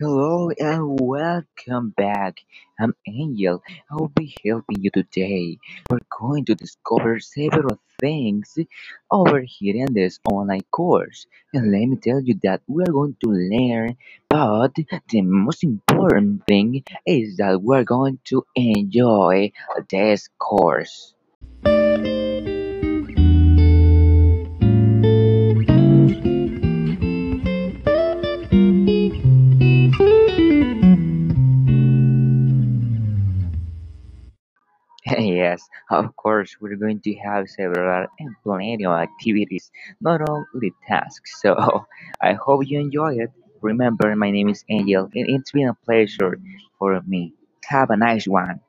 Hello and welcome back. I'm Angel. I will be helping you today. We're going to discover several things over here in this online course. And let me tell you that we are going to learn, but the most important thing is that we're going to enjoy this course. Yes, of course, we're going to have several and plenty of activities, not only tasks. So I hope you enjoy it. Remember, my name is Angel, and it's been a pleasure for me. Have a nice one.